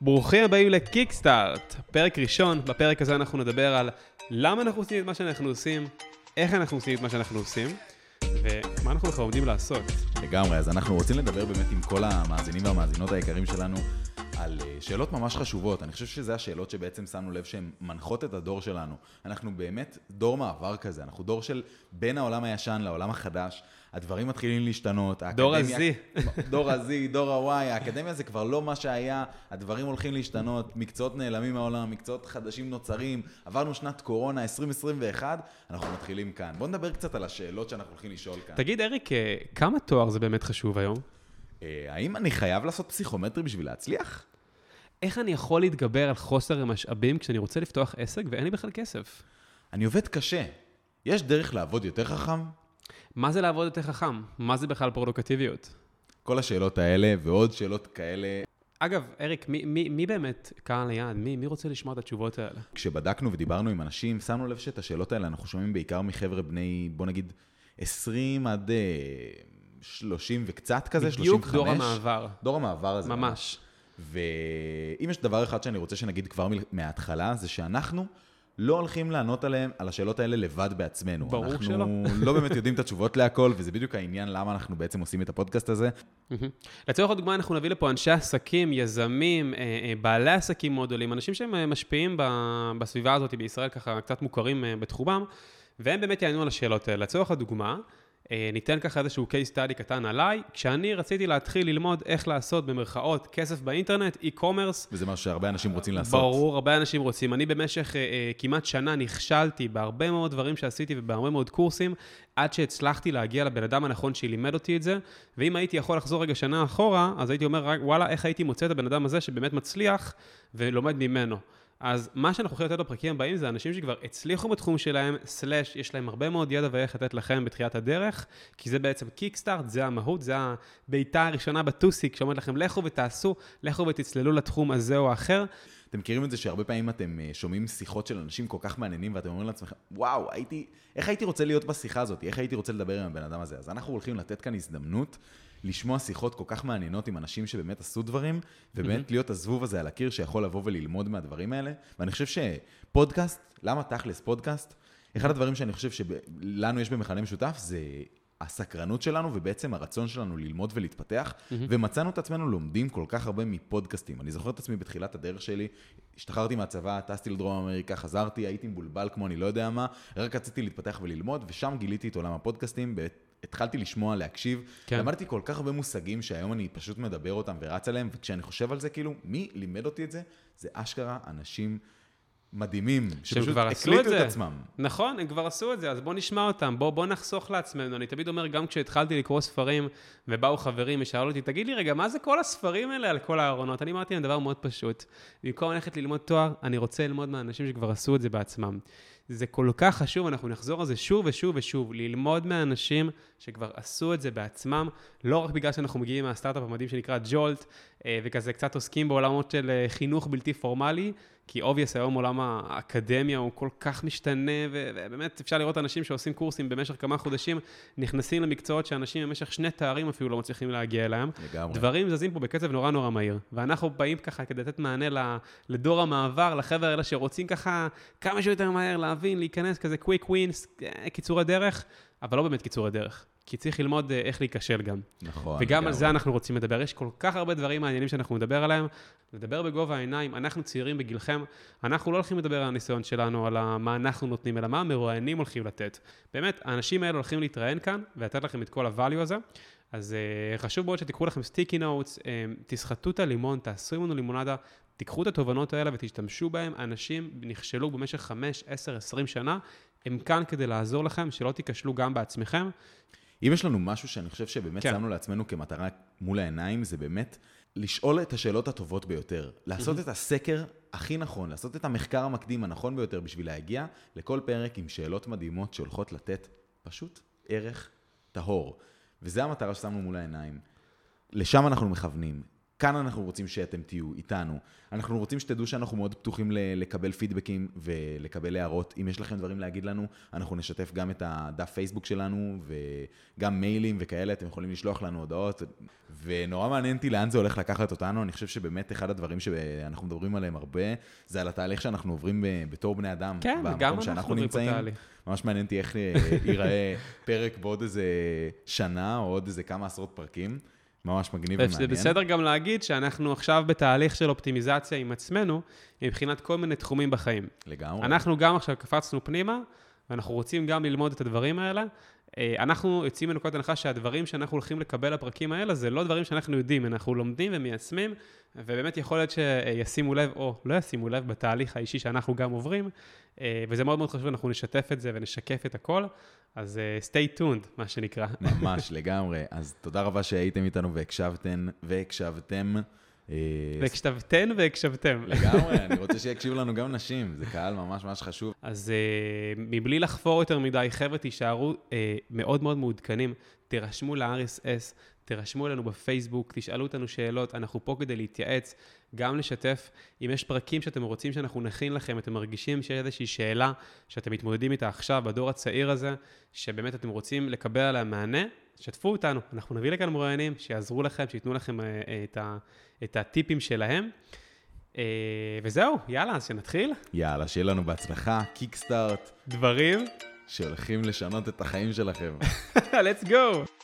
ברוכים הבאים לקיקסטארט, פרק ראשון, בפרק הזה אנחנו נדבר על למה אנחנו עושים את מה שאנחנו עושים, איך אנחנו עושים את מה שאנחנו עושים, ומה אנחנו בכלל עומדים לעשות. לגמרי, אז אנחנו רוצים לדבר באמת עם כל המאזינים והמאזינות היקרים שלנו על אה, שאלות ממש חשובות. אני חושב שזה השאלות שבעצם שמנו לב שהן מנחות את הדור שלנו. אנחנו באמת דור מעבר כזה, אנחנו דור של בין העולם הישן לעולם החדש. הדברים מתחילים להשתנות, דור. ה-Z. דור ה-Z, דור ה-Y, האקדמיה זה כבר לא מה שהיה, הדברים הולכים להשתנות, מקצועות נעלמים מהעולם, מקצועות חדשים נוצרים, עברנו שנת קורונה 2021, אנחנו מתחילים כאן. בואו נדבר קצת על השאלות שאנחנו הולכים לשאול כאן. תגיד, אריק, אה, כמה תואר זה באמת חשוב היום? אה, האם אני חייב לעשות פסיכומטרי בשביל להצליח? איך אני יכול להתגבר על חוסר המשאבים כשאני רוצה לפתוח עסק ואין לי בכלל כסף? אני עובד קשה. יש דרך לעבוד יותר חכם? מה זה לעבוד יותר חכם? מה זה בכלל פרודוקטיביות? כל השאלות האלה ועוד שאלות כאלה, אגב, אריק, מי, מי, מי באמת קהל היעד? מי, מי רוצה לשמוע את התשובות האלה? כשבדקנו ודיברנו עם אנשים, שמנו לב שאת השאלות האלה אנחנו שומעים בעיקר מחבר'ה בני, בוא נגיד, 20 עד אה, 30 וקצת כזה, 35. בדיוק דור המעבר. דור המעבר הזה. ממש. ואם יש דבר אחד שאני רוצה שנגיד כבר מההתחלה, זה שאנחנו לא הולכים לענות עליהם, על השאלות האלה לבד בעצמנו. ברור אנחנו שלא. לא באמת יודעים את התשובות להכל, וזה בדיוק העניין למה אנחנו בעצם עושים את הפודקאסט הזה. לצורך הדוגמה, אנחנו נביא לפה אנשי עסקים, יזמים, אה, אה, בעלי עסקים מאוד גדולים, אנשים שהם אה, משפיעים בסביבה הזאת בישראל, ככה קצת מוכרים בתחומם, והם באמת יענו על השאלות האלה. לצורך הדוגמה, ניתן ככה איזשהו case study קטן עליי. כשאני רציתי להתחיל ללמוד איך לעשות במרכאות כסף באינטרנט, e-commerce, וזה משהו שהרבה אנשים רוצים לעשות. ברור, הרבה אנשים רוצים. אני במשך אה, אה, כמעט שנה נכשלתי בהרבה מאוד דברים שעשיתי ובהרבה מאוד קורסים, עד שהצלחתי להגיע לבן אדם הנכון שלימד אותי את זה. ואם הייתי יכול לחזור רגע שנה אחורה, אז הייתי אומר, "רק, וואלה, איך הייתי מוצא את הבן אדם הזה שבאמת מצליח ולומד ממנו. אז מה שאנחנו הולכים לתת בפרקים הבאים זה אנשים שכבר הצליחו בתחום שלהם, סלאש, יש להם הרבה מאוד ידע ואיך לתת לכם בתחילת הדרך, כי זה בעצם קיקסטארט, זה המהות, זה הבעיטה הראשונה בטוסיק שאומרת לכם, לכו ותעשו, לכו ותצללו לתחום הזה או האחר. אתם מכירים את זה שהרבה פעמים אתם אה, שומעים שיחות של אנשים כל כך מעניינים, ואתם אומרים לעצמכם, וואו, הייתי, איך הייתי רוצה להיות בשיחה הזאת? איך הייתי רוצה לדבר עם הבן אדם הזה? אז אנחנו הולכים לתת כאן הזדמנות לשמוע שיחות כל כך מעניינות עם אנשים שבאמת עשו דברים, ובאמת להיות הזבוב הזה על הקיר שיכול לבוא וללמוד מהדברים האלה. ואני חושב שפודקאסט, למה תכלס פודקאסט? אחד הדברים שאני חושב שלנו יש במכנה משותף זה הסקרנות שלנו ובעצם הרצון שלנו ללמוד ולהתפתח, ומצאנו את עצמנו לומדים כל כך הרבה מפודקאסטים. אני זוכר את עצמי בתחילת הדרך שלי, השתחררתי מהצבא, טסתי לדרום אמריקה, חזרתי, הייתי מבולבל כמו אני לא יודע מה, רק רציתי להתפתח וללמוד, ושם גיליתי את עולם הפודקאסטים, התחלתי לשמוע, להקשיב, כן. למדתי כל כך הרבה מושגים שהיום אני פשוט מדבר אותם ורץ עליהם, וכשאני חושב על זה, כאילו, מי לימד אותי את זה? זה אשכרה אנשים מדהימים, שפשוט כבר הקליטו את את. עצמם. נכון, הם כבר עשו את זה, אז בואו נשמע אותם, בואו בוא נחסוך לעצמנו. אני תמיד אומר, גם כשהתחלתי לקרוא ספרים, ובאו חברים ושאלו אותי, תגיד לי רגע, מה זה כל הספרים האלה על כל הארונות? אני אמרתי להם דבר מאוד פשוט. במקום ללכת ללמוד תואר, אני רוצה ללמוד מהאנשים שכבר עשו את זה בעצמם. זה כל כך חשוב, אנחנו נחזור על זה שוב ושוב ושוב, ללמוד מהאנשים שכבר עשו את זה בעצמם, לא רק בגלל שאנחנו מגיעים מהסטארט-אפ המדהים שנקרא ג'ולט, אה, וכזה קצת עוסקים בעולמות של אה, חינוך בלתי פורמלי, כי obviously היום עולם האקדמיה הוא כל כך משתנה, ובאמת אפשר לראות אנשים שעושים קורסים במשך כמה חודשים, נכנסים למקצועות שאנשים במשך שני תארים אפילו לא מצליחים להגיע אליהם. לגמרי. דברים זזים פה בקצב נורא נורא מהיר, ואנחנו באים ככה כדי לתת מענה לדור המעבר, לחבר'ה האלה שרוצים ככה כמה שיותר מהר להבין, להיכנס כזה quick wins, קיצורי דרך, אבל לא באמת קיצורי דרך, כי צריך ללמוד אה, איך להיכשל גם. נכון. וגם על. זה אנחנו רוצים לדבר. יש כל כך הרבה דברים מעניינים שאנחנו נדבר עליהם. לדבר בגובה העיניים, אנחנו צעירים בגילכם, אנחנו לא הולכים לדבר על הניסיון שלנו, על מה אנחנו נותנים, אלא מה המרואיינים הולכים לתת. באמת, האנשים האלה הולכים להתראיין כאן ולתת לכם את כל ה-value הזה. אז uh, חשוב מאוד שתיקחו לכם סטיקי נוטס, תסחטו את הלימון, תעשו ממנו לימונדה, תיקחו את התובנות האלה ותשתמשו בהם. אנשים נכשלו במשך 5, 10, 20 שנה, הם כאן כדי לעזור לכם, שלא תיכשלו גם בעצמכם. אם יש לנו משהו שאני חושב שבאמת כן. שמנו לעצמנו כמטרה מול העיניים, זה באמת לשאול את השאלות הטובות ביותר. לעשות את הסקר הכי נכון, לעשות את המחקר המקדים הנכון ביותר בשביל להגיע לכל פרק עם שאלות מדהימות שהולכות לתת פשוט ערך טהור. וזו המטרה ששמנו מול העיניים. לשם אנחנו מכוונים. כאן אנחנו רוצים שאתם תהיו איתנו. אנחנו רוצים שתדעו שאנחנו מאוד פתוחים ל- לקבל פידבקים ולקבל הערות. אם יש לכם דברים להגיד לנו, אנחנו נשתף גם את הדף פייסבוק שלנו וגם מיילים וכאלה, אתם יכולים לשלוח לנו הודעות. ונורא מעניין אותי לאן זה הולך לקחת אותנו. אני חושב שבאמת אחד הדברים שאנחנו מדברים עליהם הרבה, זה על התהליך שאנחנו עוברים בתור בני אדם. כן, גם אנחנו עוברים פה נמצאים. תהליך. ממש מעניין אותי איך אה, ייראה פרק בעוד איזה שנה, או עוד איזה כמה עשרות פרקים. ממש מגניב זה ומעניין. בסדר גם להגיד שאנחנו עכשיו בתהליך של אופטימיזציה עם עצמנו, מבחינת כל מיני תחומים בחיים. לגמרי. אנחנו גם עכשיו קפצנו פנימה, ואנחנו רוצים גם ללמוד את הדברים האלה. אה, אנחנו יוצאים מנקודת הנחה שהדברים שאנחנו הולכים לקבל לפרקים האלה, זה לא דברים שאנחנו יודעים, אנחנו לומדים ומיישמים, ובאמת יכול להיות שישימו לב, או לא ישימו לב, בתהליך האישי שאנחנו גם עוברים, אה, וזה מאוד מאוד חשוב, אנחנו נשתף את זה ונשקף את הכל, אז אה, stay tuned, מה שנקרא. ממש, לגמרי. אז תודה רבה שהייתם איתנו והקשבתם. אה, והקשבתן והקשבתם. לגמרי, אני רוצה שיקשיבו לנו גם נשים, זה קהל ממש ממש חשוב. אז uh, מבלי לחפור יותר מדי, חבר'ה, תישארו uh, מאוד מאוד מעודכנים, תירשמו ל-RSS, תירשמו אלינו בפייסבוק, תשאלו אותנו שאלות, אנחנו פה כדי להתייעץ, גם לשתף. אם יש פרקים שאתם רוצים שאנחנו נכין לכם, אתם מרגישים שיש איזושהי שאלה שאתם מתמודדים איתה עכשיו, בדור הצעיר הזה, שבאמת אתם רוצים לקבל עליה מענה, שתפו אותנו, אנחנו נביא לכאן מרואיינים שיעזרו לכם, שייתנו לכם uh, uh, את, ה, את הטיפים שלהם. Uh, וזהו, יאללה, אז שנתחיל. יאללה, שיהיה לנו בהצלחה, קיקסטארט, דברים, שהולכים לשנות את החיים שלכם. let's go.